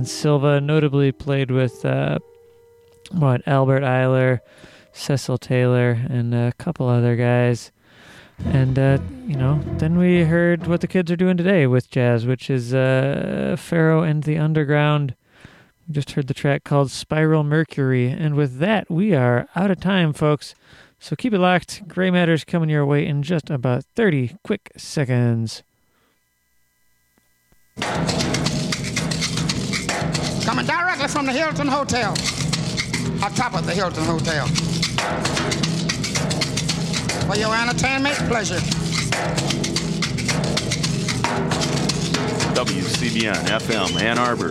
Alan Silva, notably played with uh, what Albert Ayler, Cecil Taylor, and a couple other guys. And uh, you know, then we heard what the kids are doing today with jazz, which is uh, Pharoah and the Underground. We just heard the track called Spiral Mercury, and with that, we are out of time, folks. So keep it locked. Gray Matters coming your way in just about 30 quick seconds. Coming directly from the Hilton Hotel, on top of the Hilton Hotel. For your entertainment, pleasure. WCBN FM Ann Arbor.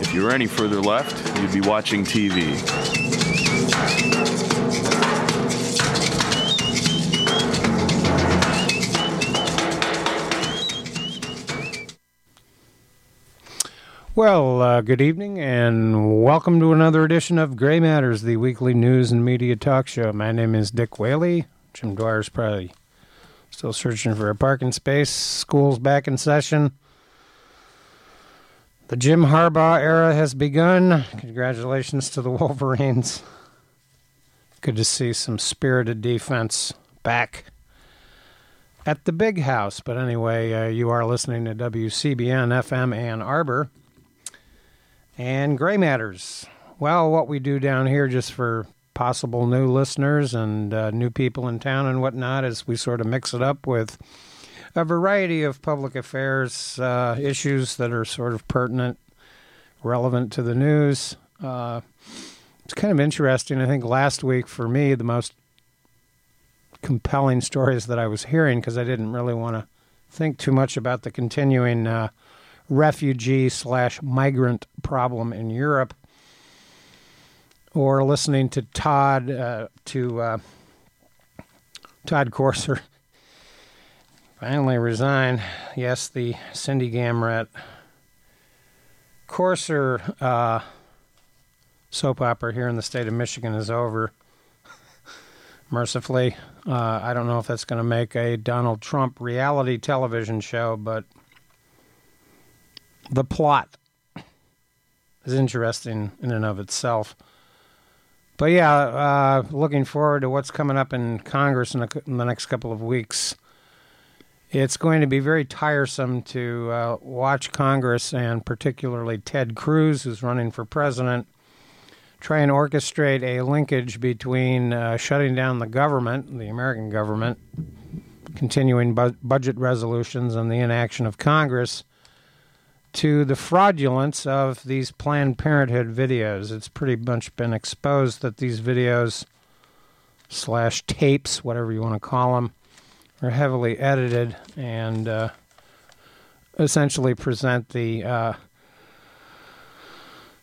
If you were any further left, you'd be watching TV. Well, uh, good evening and welcome to another edition of Gray Matters, the weekly news and media talk show. My name is Dick Whaley. Jim Dwyer's probably still searching for a parking space. School's back in session. The Jim Harbaugh era has begun. Congratulations to the Wolverines. Good to see some spirited defense back at the big house. But anyway, uh, you are listening to WCBN FM Ann Arbor and Gray Matters. Well, what we do down here, just for possible new listeners and uh, new people in town and whatnot, is we sort of mix it up with a variety of public affairs uh, issues that are sort of pertinent, relevant to the news. Uh, it's kind of interesting. I think last week for me, the most compelling stories that I was hearing, because I didn't really want to think too much about the continuing uh, refugee slash migrant problem in Europe, or listening to Todd uh, to uh, Todd Courser finally resign. Yes, the Cindy Gamrat Courser uh, soap opera here in the state of Michigan is over. Mercifully, uh, I don't know if that's going to make a Donald Trump reality television show, but the plot is interesting in and of itself. But yeah, uh, looking forward to what's coming up in Congress in, a, in, the next couple of weeks. It's going to be very tiresome to uh, watch Congress and particularly Ted Cruz, who's running for president, try and orchestrate a linkage between uh, shutting down the government, the American government, continuing bu- budget resolutions, and the inaction of Congress to the fraudulence of these Planned Parenthood videos. It's pretty much been exposed that these videos slash tapes, whatever you want to call them, are heavily edited and uh, essentially present the uh,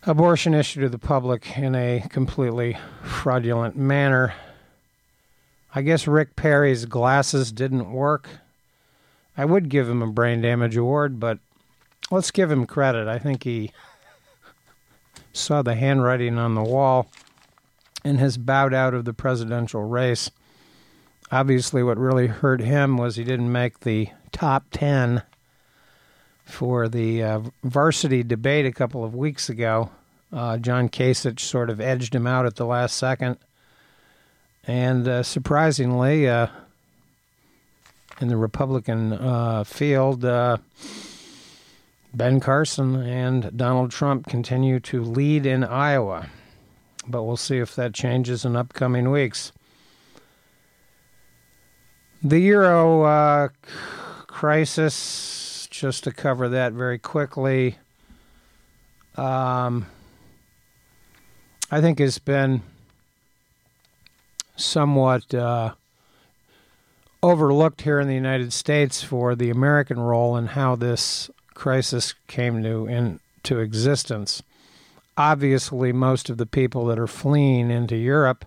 abortion issue to the public in a completely fraudulent manner. I guess Rick Perry's glasses didn't work. I would give him a brain damage award, but let's give him credit. I think he saw the handwriting on the wall and has bowed out of the presidential race. Obviously, what really hurt him was he didn't make the top 10 for the uh, varsity debate a couple of weeks ago. Uh, John Kasich sort of edged him out at the last second. And uh, surprisingly, uh, in the Republican uh, field, uh, Ben Carson and Donald Trump continue to lead in Iowa, but we'll see if that changes in upcoming weeks. The Euro uh, crisis, just to cover that very quickly, um, I think has been somewhat uh, overlooked here in the United States for the American role in how this crisis came to into existence. Obviously, most of the people that are fleeing into Europe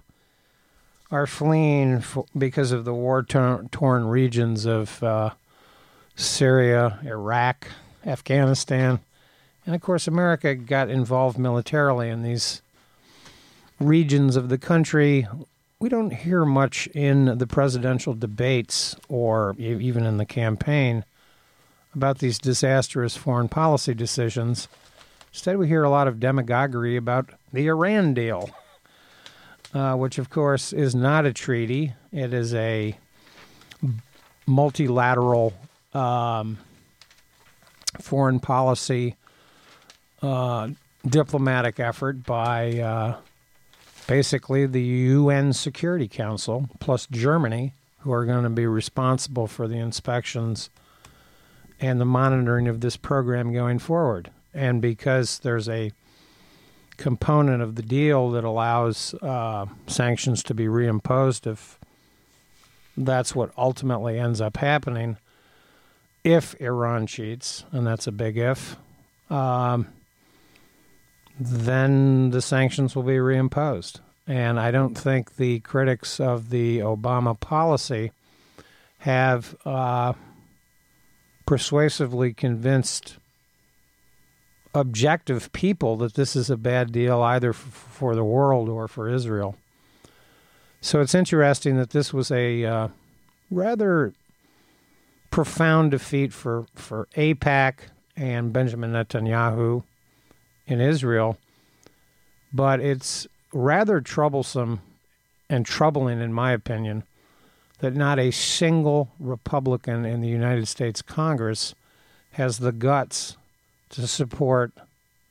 are fleeing because of the war torn regions of uh, Syria, Iraq, Afghanistan, and of course, America got involved militarily in these regions of the country. We don't hear much in the presidential debates or even in the campaign about these disastrous foreign policy decisions Instead, we hear a lot of demagoguery about the Iran deal, uh, which, of course, is not a treaty. It is a multilateral um, foreign policy uh, diplomatic effort by uh, basically the UN Security Council plus Germany, who are going to be responsible for the inspections and the monitoring of this program going forward. And because there's a component of the deal that allows uh, sanctions to be reimposed if that's what ultimately ends up happening if Iran cheats, and that's a big if, um, then the sanctions will be reimposed. And I don't think the critics of the Obama policy have uh, persuasively convinced objective people that this is a bad deal either for the world or for Israel. So it's interesting that this was a uh, rather profound defeat for, for AIPAC and Benjamin Netanyahu in Israel, but it's rather troublesome and troubling, in my opinion, that not a single Republican in the United States Congress has the guts to support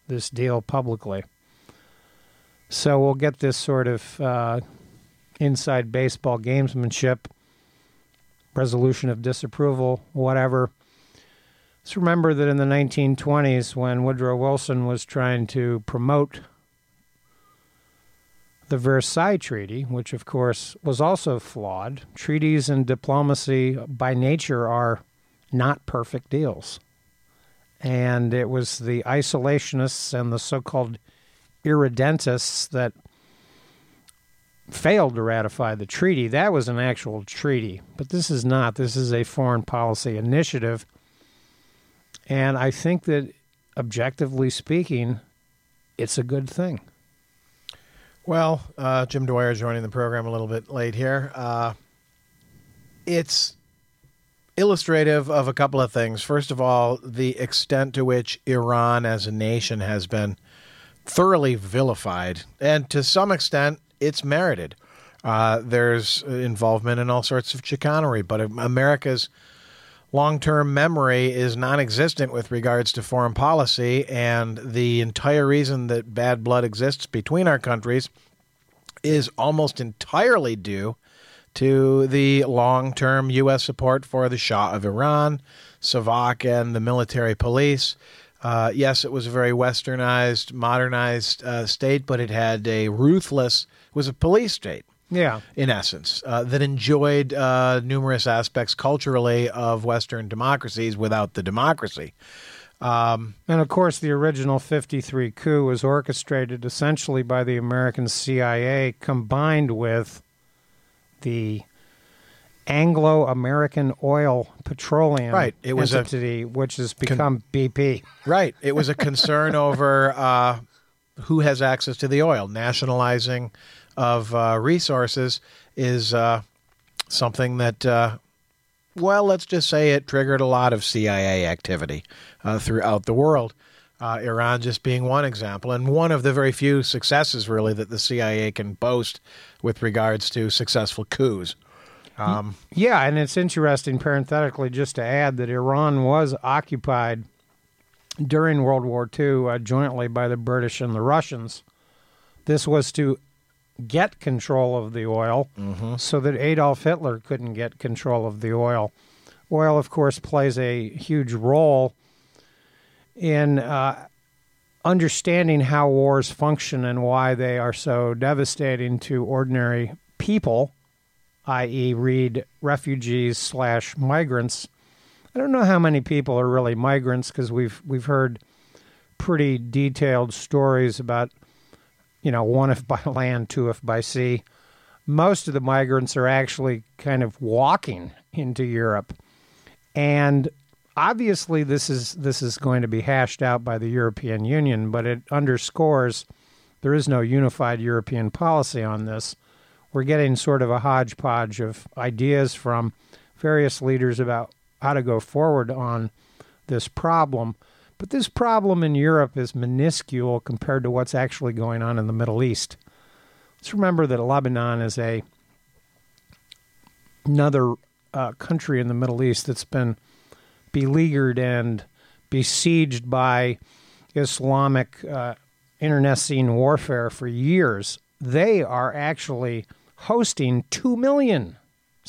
this deal publicly. So we'll get this sort of uh, inside baseball gamesmanship, resolution of disapproval, whatever. Let's remember that in the 1920s, when Woodrow Wilson was trying to promote the Versailles Treaty, which of course was also flawed, treaties and diplomacy by nature are not perfect deals. And it was the isolationists and the so called irredentists that failed to ratify the treaty. That was an actual treaty, but this is not. This is a foreign policy initiative. And I think that, objectively speaking, it's a good thing. Well, uh, Jim Dwyer joining the program a little bit late here. Uh, it's illustrative of a couple of things. First of all, the extent to which Iran as a nation has been thoroughly vilified, and to some extent, it's merited. Uh, there's involvement in all sorts of chicanery, but America's long term memory is non existent with regards to foreign policy. And the entire reason that bad blood exists between our countries is almost entirely due to the long term U.S. support for the Shah of Iran, Savak, and the military police. Uh, yes, it was a very westernized, modernized uh, state, but it had a ruthless, it was a police state. Yeah. In essence, uh, that enjoyed uh, numerous aspects culturally of Western democracies without the democracy. Um, and of course, the original 53 coup was orchestrated essentially by the American CIA combined with the Anglo American Oil Petroleum right. it was entity, a, which has become con- BP. Right. It was a concern over uh, who has access to the oil. Nationalizing of uh, resources is uh, something that, uh, well, let's just say it triggered a lot of CIA activity uh, throughout the world. Uh, Iran just being one example, and one of the very few successes, really, that the CIA can boast with regards to successful coups. Um, yeah, and it's interesting, parenthetically, just to add that Iran was occupied during World War II uh, jointly by the British and the Russians. This was to get control of the oil mm-hmm. so that Adolf Hitler couldn't get control of the oil. Oil, of course, plays a huge role in uh, understanding how wars function and why they are so devastating to ordinary people, i.e., read refugees slash migrants. I don't know how many people are really migrants because we've we've heard pretty detailed stories about you know, one if by land, two if by sea. Most of the migrants are actually kind of walking into Europe. And obviously this is this is going to be hashed out by the European Union, but it underscores there is no unified European policy on this. We're getting sort of a hodgepodge of ideas from various leaders about how to go forward on this problem. But this problem in Europe is minuscule compared to what's actually going on in the Middle East. Let's remember that Lebanon is a another uh, country in the Middle East that's been beleaguered and besieged by Islamic uh, internecine warfare for years. They are actually hosting 2 million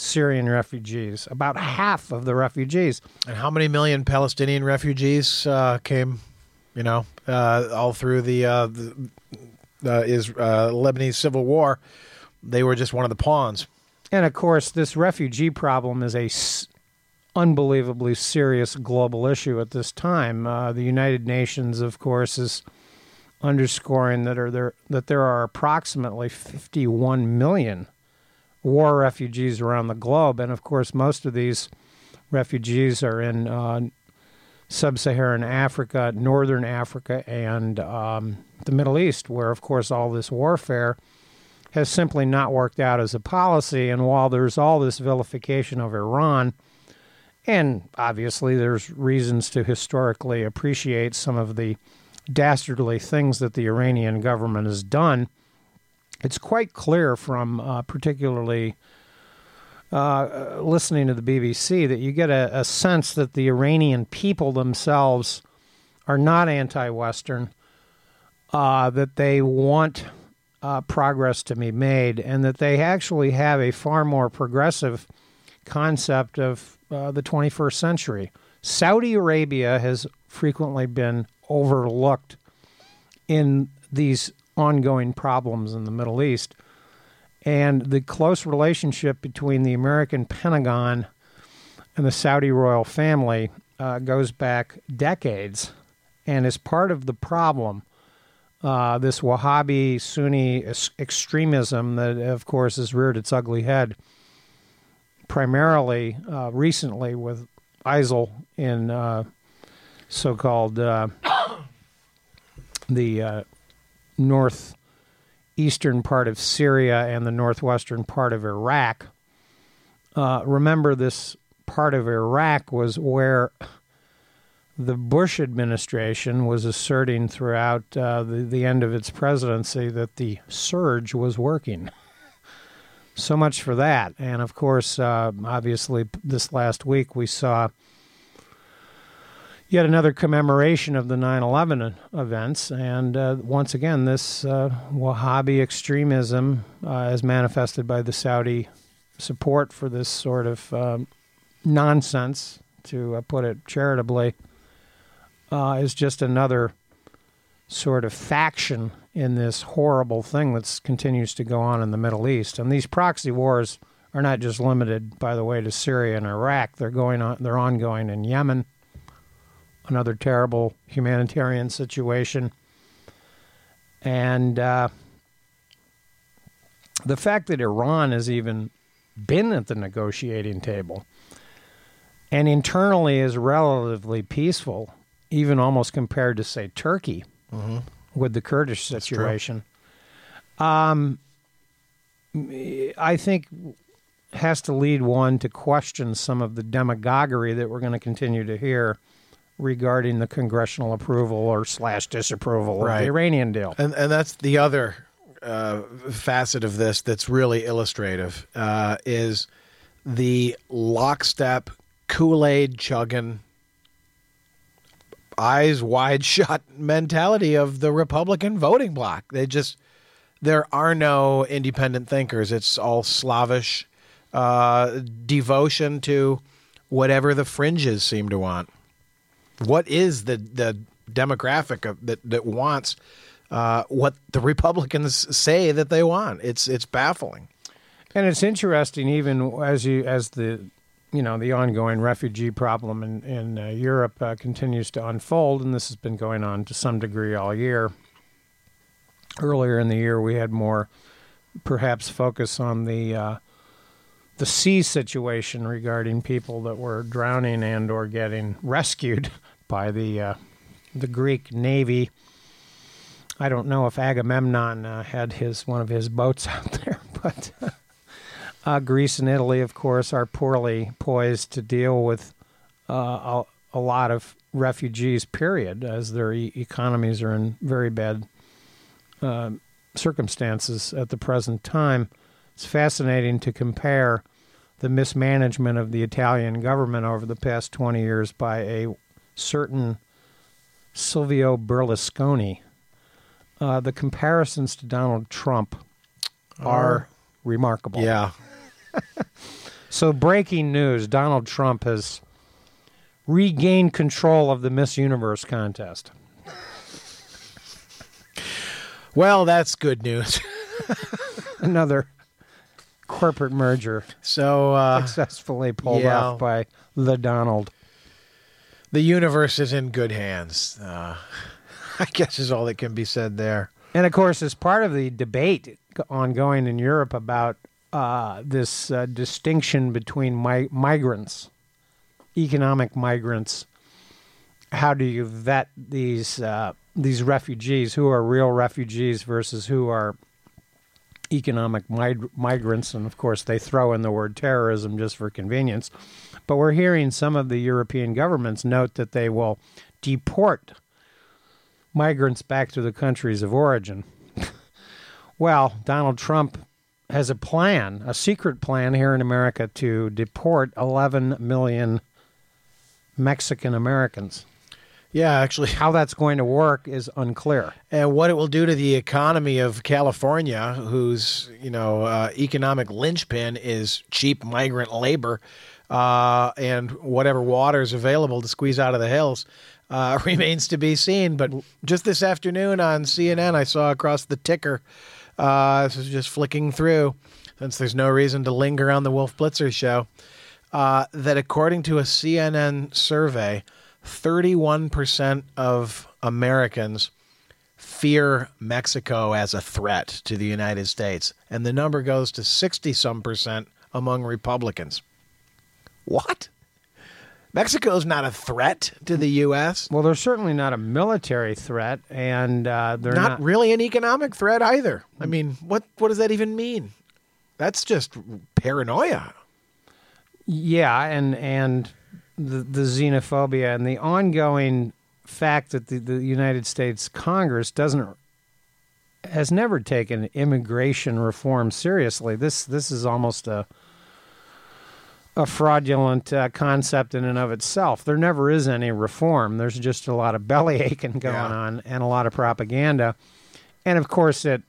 Syrian refugees, about half of the refugees. And how many million Palestinian refugees uh, came, you know, uh, all through the, uh, the uh, is uh, Lebanese civil war? They were just one of the pawns. And of course, this refugee problem is a s- unbelievably serious global issue at this time. Uh, the United Nations, of course, is underscoring that are there that there are approximately 51 million war refugees around the globe, and of course, most of these refugees are in uh, sub-Saharan Africa, northern Africa, and um, the Middle East, where, of course, all this warfare has simply not worked out as a policy. And while there's all this vilification of Iran, and obviously there's reasons to historically appreciate some of the dastardly things that the Iranian government has done, it's quite clear from uh, particularly uh, listening to the BBC that you get a, a sense that the Iranian people themselves are not anti Western, uh, that they want uh, progress to be made, and that they actually have a far more progressive concept of uh, the 21st century. Saudi Arabia has frequently been overlooked in these ongoing problems in the Middle East. And the close relationship between the American Pentagon and the Saudi royal family uh, goes back decades and is part of the problem. Uh, this Wahhabi Sunni extremism that, of course, has reared its ugly head primarily uh, recently with ISIL in uh, so called uh, the uh, northeastern part of Syria and the northwestern part of Iraq. Uh, remember, this part of Iraq was where the Bush administration was asserting throughout uh, the, the end of its presidency that the surge was working. so much for that. And of course, uh, obviously, this last week we saw yet another commemoration of the 9 11 events. And uh, once again, this uh, Wahhabi extremism, uh, as manifested by the Saudi support for this sort of um, nonsense, to uh, put it charitably, uh, is just another sort of faction in this horrible thing that continues to go on in the Middle East. And these proxy wars are not just limited, by the way, to Syria and Iraq. They're going on. They're ongoing in Yemen another terrible humanitarian situation. And uh, the fact that Iran has even been at the negotiating table and internally is relatively peaceful, even almost compared to, say, Turkey mm-hmm. with the Kurdish situation, um, I think has to lead one to question some of the demagoguery that we're going to continue to hear regarding the congressional approval or slash disapproval right. of the Iranian deal. And and that's the other uh, facet of this that's really illustrative uh, is the lockstep Kool Aid chugging, eyes wide shut mentality of the Republican voting bloc. They just there are no independent thinkers. It's all slavish uh, devotion to whatever the fringes seem to want what is the the demographic of, that that wants uh, what the Republicans say that they want? It's it's baffling. And it's interesting, even as you as the you know the ongoing refugee problem in in uh, Europe uh, continues to unfold, and this has been going on to some degree all year. Earlier in the year, we had more, perhaps, focus on the uh, the sea situation regarding people that were drowning and or getting rescued by the uh, the Greek navy. I don't know if Agamemnon uh, had his one of his boats out there, but uh, Greece and Italy, of course, are poorly poised to deal with uh, a lot of refugees, period, as their e- economies are in very bad uh, circumstances at the present time. It's fascinating to compare the mismanagement of the Italian government over the past 20 years by a certain Silvio Berlusconi. Uh, the comparisons to Donald Trump are remarkable. Yeah. So, breaking news Donald Trump has regained control of the Miss Universe contest. Well, that's good news. Another corporate merger So uh, successfully pulled yeah. off by the Donald. The universe is in good hands. Uh, I guess is all that can be said there. And of course, as part of the debate ongoing in Europe about uh, this uh, distinction between mi- migrants, economic migrants, how do you vet these uh, these refugees who are real refugees versus who are economic mig- migrants? And of course, they throw in the word terrorism just for convenience. But we're hearing some of the European governments note that they will deport migrants back to the countries of origin. well, Donald Trump has a plan, a secret plan here in America to deport 11 million Mexican Americans. Yeah, actually, How that's going to work is unclear. and what it will do to the economy of California, whose you know uh, economic linchpin is cheap migrant labor, uh, and whatever water is available to squeeze out of the hills, uh, remains to be seen. But just this afternoon on CNN, I saw across the ticker. Uh, this is just flicking through, since there's no reason to linger on the Wolf Blitzer show. Uh, that according to a CNN survey, 31% of Americans fear Mexico as a threat to the United States, and the number goes to 60 some percent among Republicans. What? Mexico's not a threat to the U.S., Well, they're certainly not a military threat, and uh, they're not, not. really an economic threat either. I mean, what, what does that even mean? That's just paranoia. yeah, and and the, the xenophobia and the ongoing fact that the, the United States Congress doesn't has never taken immigration reform seriously. This this is almost a a fraudulent uh, concept in and of itself. There never is any reform. There's just a lot of belly aching going Yeah. on and a lot of propaganda, and of course it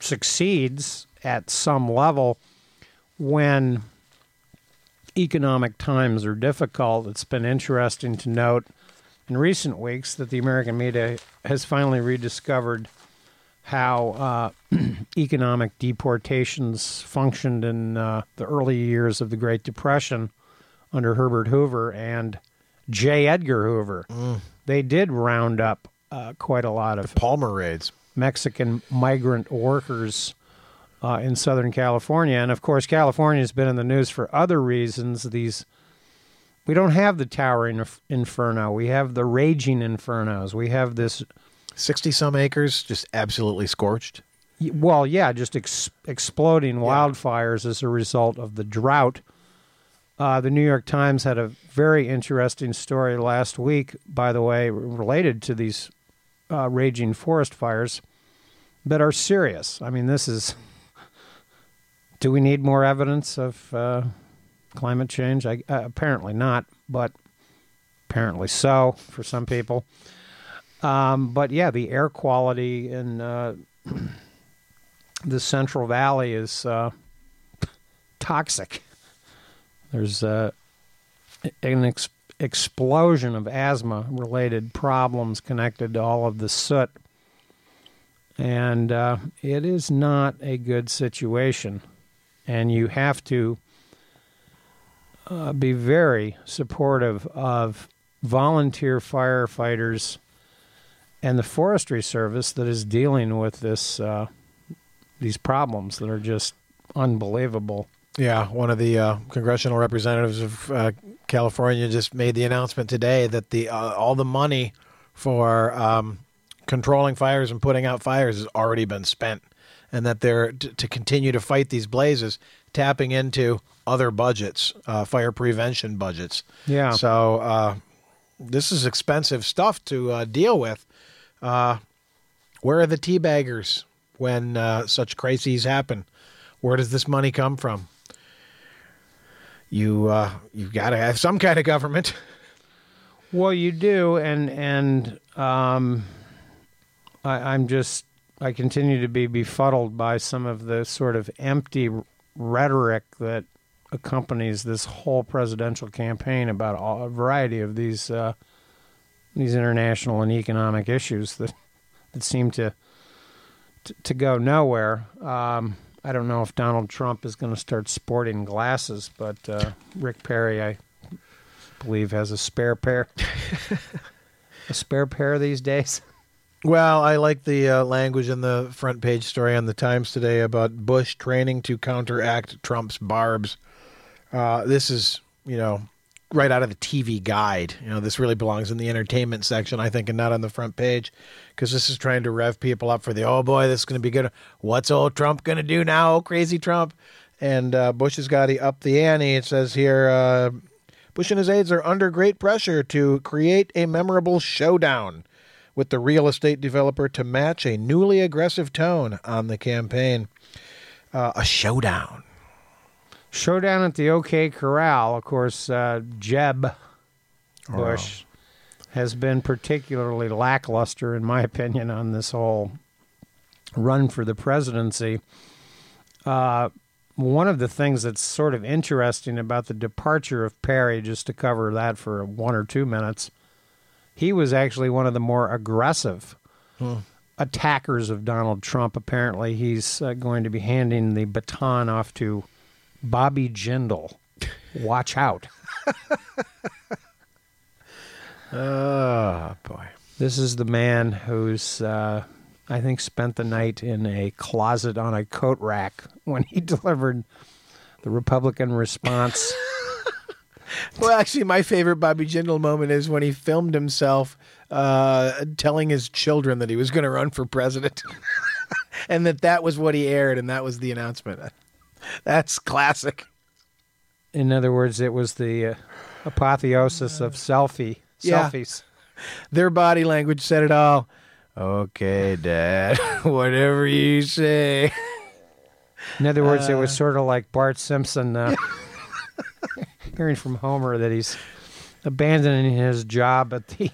succeeds at some level when economic times are difficult. It's been interesting to note in recent weeks that the American media has finally rediscovered how uh, economic deportations functioned in uh, the early years of the Great Depression under Herbert Hoover and J. Edgar Hoover. They did round up uh, quite a lot of Palmer raids. Mexican migrant workers uh, in Southern California. And of course, California has been in the news for other reasons. These we don't have the towering inf- inferno. We have the raging infernos. We have this. 60 some acres just absolutely scorched. Well, yeah, just ex- exploding wildfires as a result of the drought. Uh, the New York Times had a very interesting story last week, by the way, related to these uh, raging forest fires that are serious. I mean, this is. Do we need more evidence of uh, climate change? I, uh, apparently not, but apparently so for some people. Um, but yeah, the air quality in uh, the Central Valley is uh, toxic. There's uh, an ex- explosion of asthma related problems connected to all of the soot. And uh, it is not a good situation. And you have to uh, be very supportive of volunteer firefighters and the Forestry Service that is dealing with this uh, these problems that are just unbelievable. Yeah, one of the uh, congressional representatives of uh, California just made the announcement today that the uh, all the money for um, controlling fires and putting out fires has already been spent, and that they're t- to continue to fight these blazes. tapping into other budgets, uh, fire prevention budgets. Yeah. So uh, this is expensive stuff to uh, deal with. Uh, where are the teabaggers when uh, such crises happen? Where does this money come from? You uh, you've got to have some kind of government. Well, you do, and and um, I, I'm just I continue to be befuddled by some of the sort of empty rhetoric that accompanies this whole presidential campaign about all, a variety of these uh, these international and economic issues that that seem to to, to go nowhere. Um, I don't know if Donald Trump is going to start sporting glasses, but uh, Rick Perry, I believe, has a spare pair. a spare pair these days. Well, I like the uh, language in the front page story on the Times today about Bush training to counteract Trump's barbs. Uh, this is, you know, right out of the TV guide. You know, this really belongs in the entertainment section, I think, and not on the front page, because this is trying to rev people up for the oh boy, this is going to be good. What's old Trump going to do now? Oh, crazy Trump. And uh, Bush has got to up the ante. It says here, uh, Bush and his aides are under great pressure to create a memorable showdown with the real estate developer to match a newly aggressive tone on the campaign. Uh, a showdown. Showdown at the OK Corral. Of course, uh, Jeb Bush has been particularly lackluster, in my opinion, on this whole run for the presidency. Uh, one of the things that's sort of interesting about the departure of Perry, just to cover that for one or two minutes, he was actually one of the more aggressive attackers of Donald Trump. Apparently, he's uh, going to be handing the baton off to Bobby Jindal. Watch out. Oh, boy. This is the man who's, uh, I think, spent the night in a closet on a coat rack when he delivered the Republican response. Well, actually, my favorite Bobby Jindal moment is when he filmed himself uh, telling his children that he was going to run for president, and that that was what he aired, and that was the announcement. That's classic. in other words, it was the uh, apotheosis of selfie Yeah. selfies. Their body language said it all. Okay, Dad, whatever you say. In other words, it was sort of like Bart Simpson uh, hearing from Homer that he's abandoning his job at the,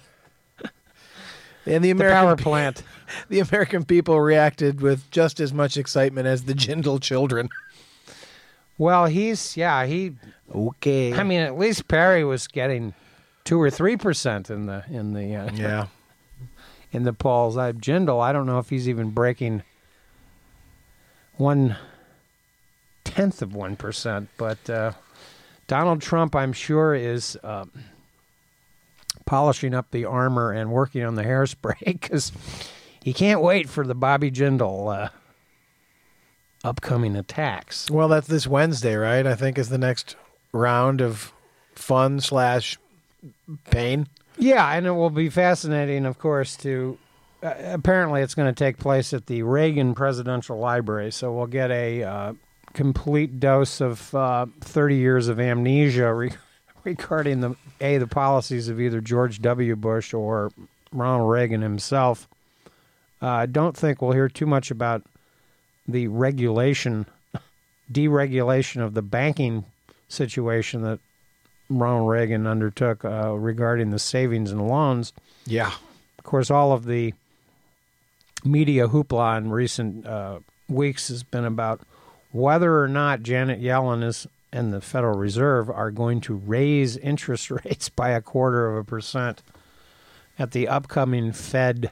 And the the power plant. the American people reacted with just as much excitement as the Jindal children. Well, he's yeah he. Okay. I mean, at least Perry was getting two or three percent in the in the uh, yeah. in the polls. I Jindal, I don't know if he's even breaking one tenth of one percent, but uh, Donald Trump, I'm sure, is um, polishing up the armor and working on the hairspray because he can't wait for the Bobby Jindal uh, upcoming attacks. Well, that's this Wednesday, right? I think is the next round of fun slash pain. Yeah, and it will be fascinating, of course, to. Uh, apparently, it's going to take place at the Reagan Presidential Library, so we'll get a uh, complete dose of uh, 30 years of amnesia re- regarding the a the policies of either George W. Bush or Ronald Reagan himself. Uh, I don't think we'll hear too much about the regulation, deregulation of the banking situation that Ronald Reagan undertook uh, regarding the savings and loans. Yeah. Of course, all of the media hoopla in recent uh, weeks has been about whether or not Janet Yellen is and the Federal Reserve are going to raise interest rates by a quarter of a percent at the upcoming Fed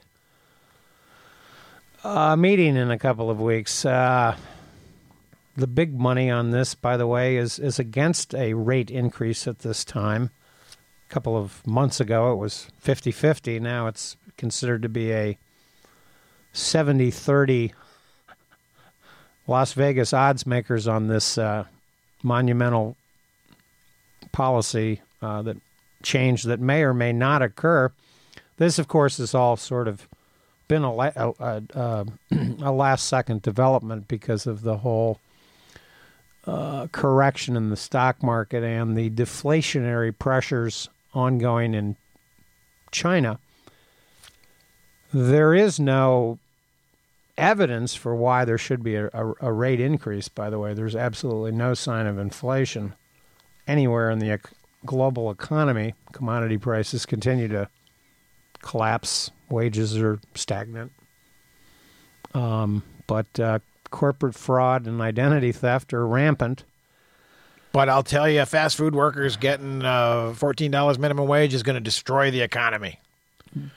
uh, meeting in a couple of weeks. Uh, the big money on this, by the way, is is against a rate increase at this time. A couple of months ago, it was 50 50. Now it's considered to be a 70 30 Las Vegas odds makers on this uh, monumental policy uh, that change that may or may not occur. This, of course, is all sort of been a, la- a, a, uh, a last second development because of the whole uh, correction in the stock market and the deflationary pressures ongoing in China, there is no evidence for why there should be a, a, a rate increase, by the way. There's absolutely no sign of inflation anywhere in the global economy. Commodity prices continue to collapse, wages are stagnant. Um, but uh, corporate fraud and identity theft are rampant. But I'll tell you, fast food workers getting uh, $14 minimum wage is going to destroy the economy.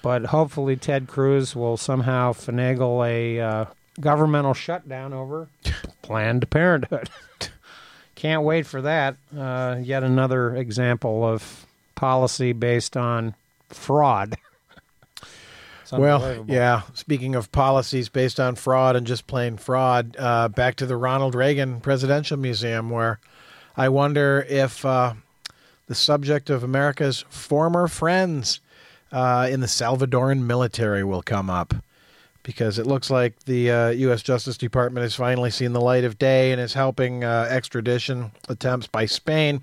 But hopefully, Ted Cruz will somehow finagle a uh, governmental shutdown over Planned Parenthood. Can't wait for that. Uh, yet another example of policy based on fraud. Well, yeah. Speaking of policies based on fraud and just plain fraud, uh, back to the Ronald Reagan Presidential Museum, where I wonder if uh, the subject of America's former friends uh, in the Salvadoran military will come up. Because it looks like the uh, U.S. Justice Department has finally seen the light of day and is helping uh, extradition attempts by Spain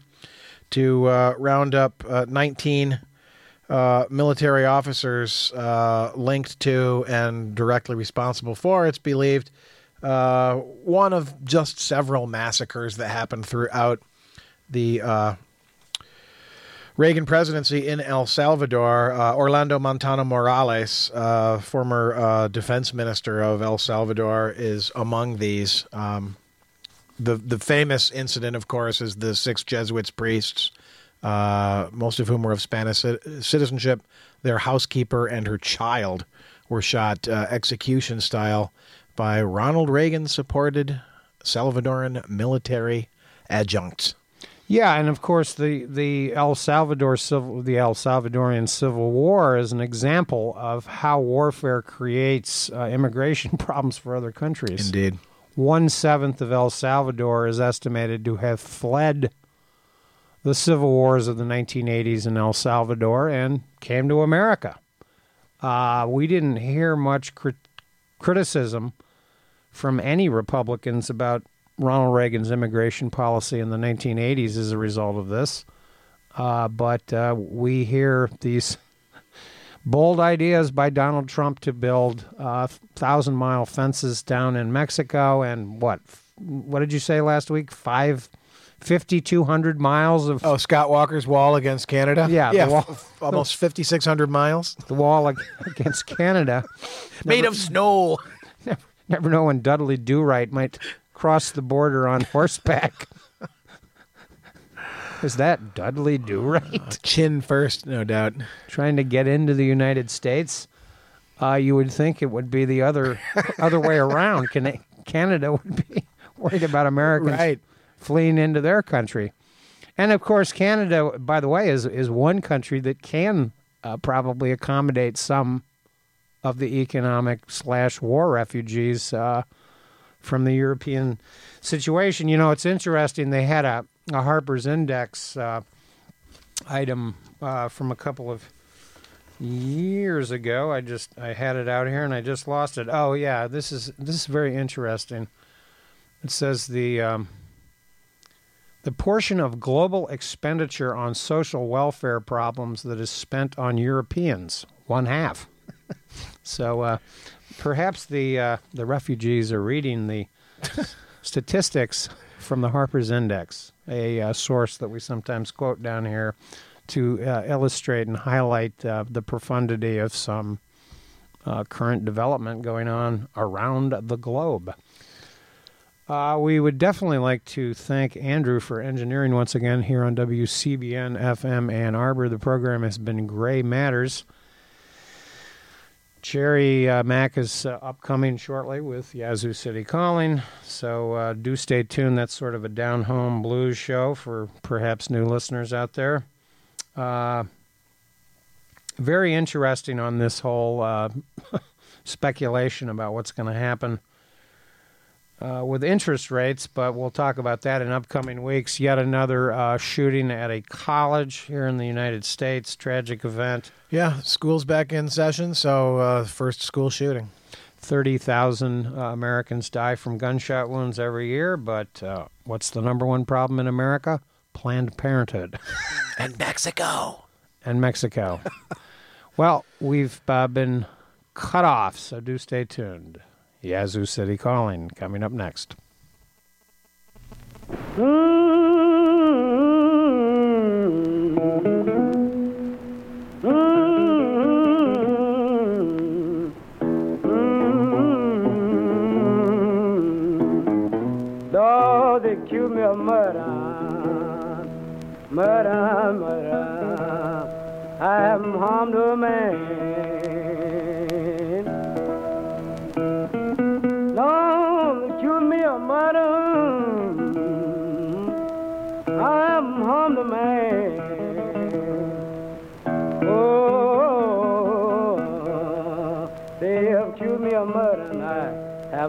to uh, round up uh, 19 uh, military officers uh, linked to and directly responsible for, it's believed, uh, one of just several massacres that happened throughout the uh, Reagan presidency in El Salvador. Uh, Orlando Montano Morales, former defense minister of El Salvador, is among these. Um, the the famous incident, of course, is the six Jesuits priests, uh, most of whom were of Spanish citizenship. Their housekeeper and her child were shot uh, execution style by Ronald Reagan supported Salvadoran military adjuncts. Yeah, and of course the the El Salvador civil the El Salvadorian Civil War is an example of how warfare creates uh, immigration problems for other countries. Indeed. One seventh of El Salvador is estimated to have fled the civil wars of the 1980s in El Salvador and came to America. Uh, we didn't hear much crit- criticism from any Republicans about Ronald Reagan's immigration policy in the 1980s as a result of this. Uh, but uh, we hear these bold ideas by Donald Trump to build uh, thousand mile fences down in Mexico and what? What did you say last week? Five, 5,200 miles of Oh, Scott Walker's wall against Canada. Yeah, the yeah, wall- f- almost fifty six hundred miles, the wall against Canada. made of snow. Never never know when Dudley Do Right might cross the border on horseback. Is that Dudley Do Right Chin first, no doubt. trying to get into the United States? Uh, you would think it would be the other other way around. Can- Canada would be worried about Americans Right. Fleeing into their country. And of course, Canada, by the way, is is one country that can uh, probably accommodate some of the economic slash war refugees uh, from the European situation. You know, it's interesting. They had a, a Harper's Index uh, item uh, from a couple of years ago. I just I had it out here and I just lost it. Oh yeah, this is this is very interesting. It says the um, the portion of global expenditure on social welfare problems that is spent on Europeans one half. so uh, perhaps the uh, the refugees are reading the statistics from the Harper's Index, a uh, source that we sometimes quote down here to uh, illustrate and highlight uh, the profundity of some uh, current development going on around the globe. Uh, we would definitely like to thank Andrew for engineering once again here on WCBN FM Ann Arbor. The program has been Gray Matters. Jerry uh, Mack is uh, upcoming shortly with Yazoo City Calling, so uh, do stay tuned. That's sort of a down home blues show for perhaps new listeners out there. Uh, very interesting on this whole uh, speculation about what's going to happen uh, with interest rates, but we'll talk about that in upcoming weeks. Yet another uh, shooting at a college here in the United States, tragic event. Yeah, school's back in session, so uh, first school shooting. 30,000 uh, Americans die from gunshot wounds every year, but uh, what's the number one problem in America? Planned Parenthood. And Mexico. and Mexico. well, we've uh, been cut off, so do stay tuned. Yazoo City Calling coming up next. Murder, murder, murder, I haven't harmed a man.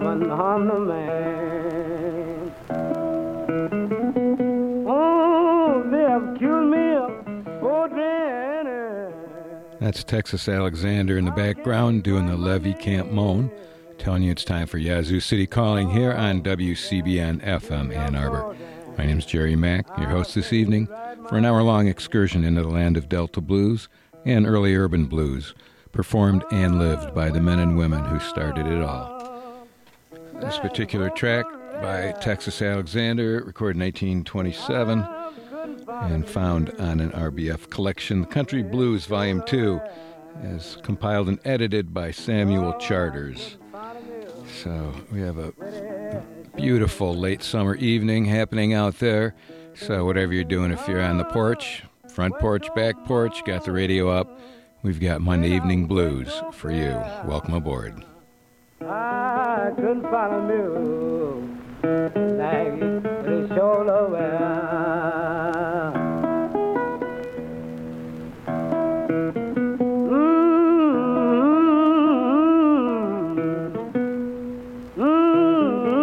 Harmed a man. Oh. That's Texas Alexander in the background doing the Levee Camp Moan. Telling you it's time for Yazoo City Calling here on WCBN FM Ann Arbor. My name's Jerry Mack, your host this evening for an hour long excursion into the land of Delta blues and early urban blues, performed and lived by the men and women who started it all. This particular track by Texas Alexander, recorded in 1927 and found on an RBF collection, Country Blues Volume 2, is compiled and edited by Samuel Charters. So we have a beautiful late summer evening happening out there. So whatever you're doing, if you're on the porch, front porch, back porch, got the radio up, we've got Monday Evening Blues for you. Welcome aboard. I couldn't find a like the shoulder where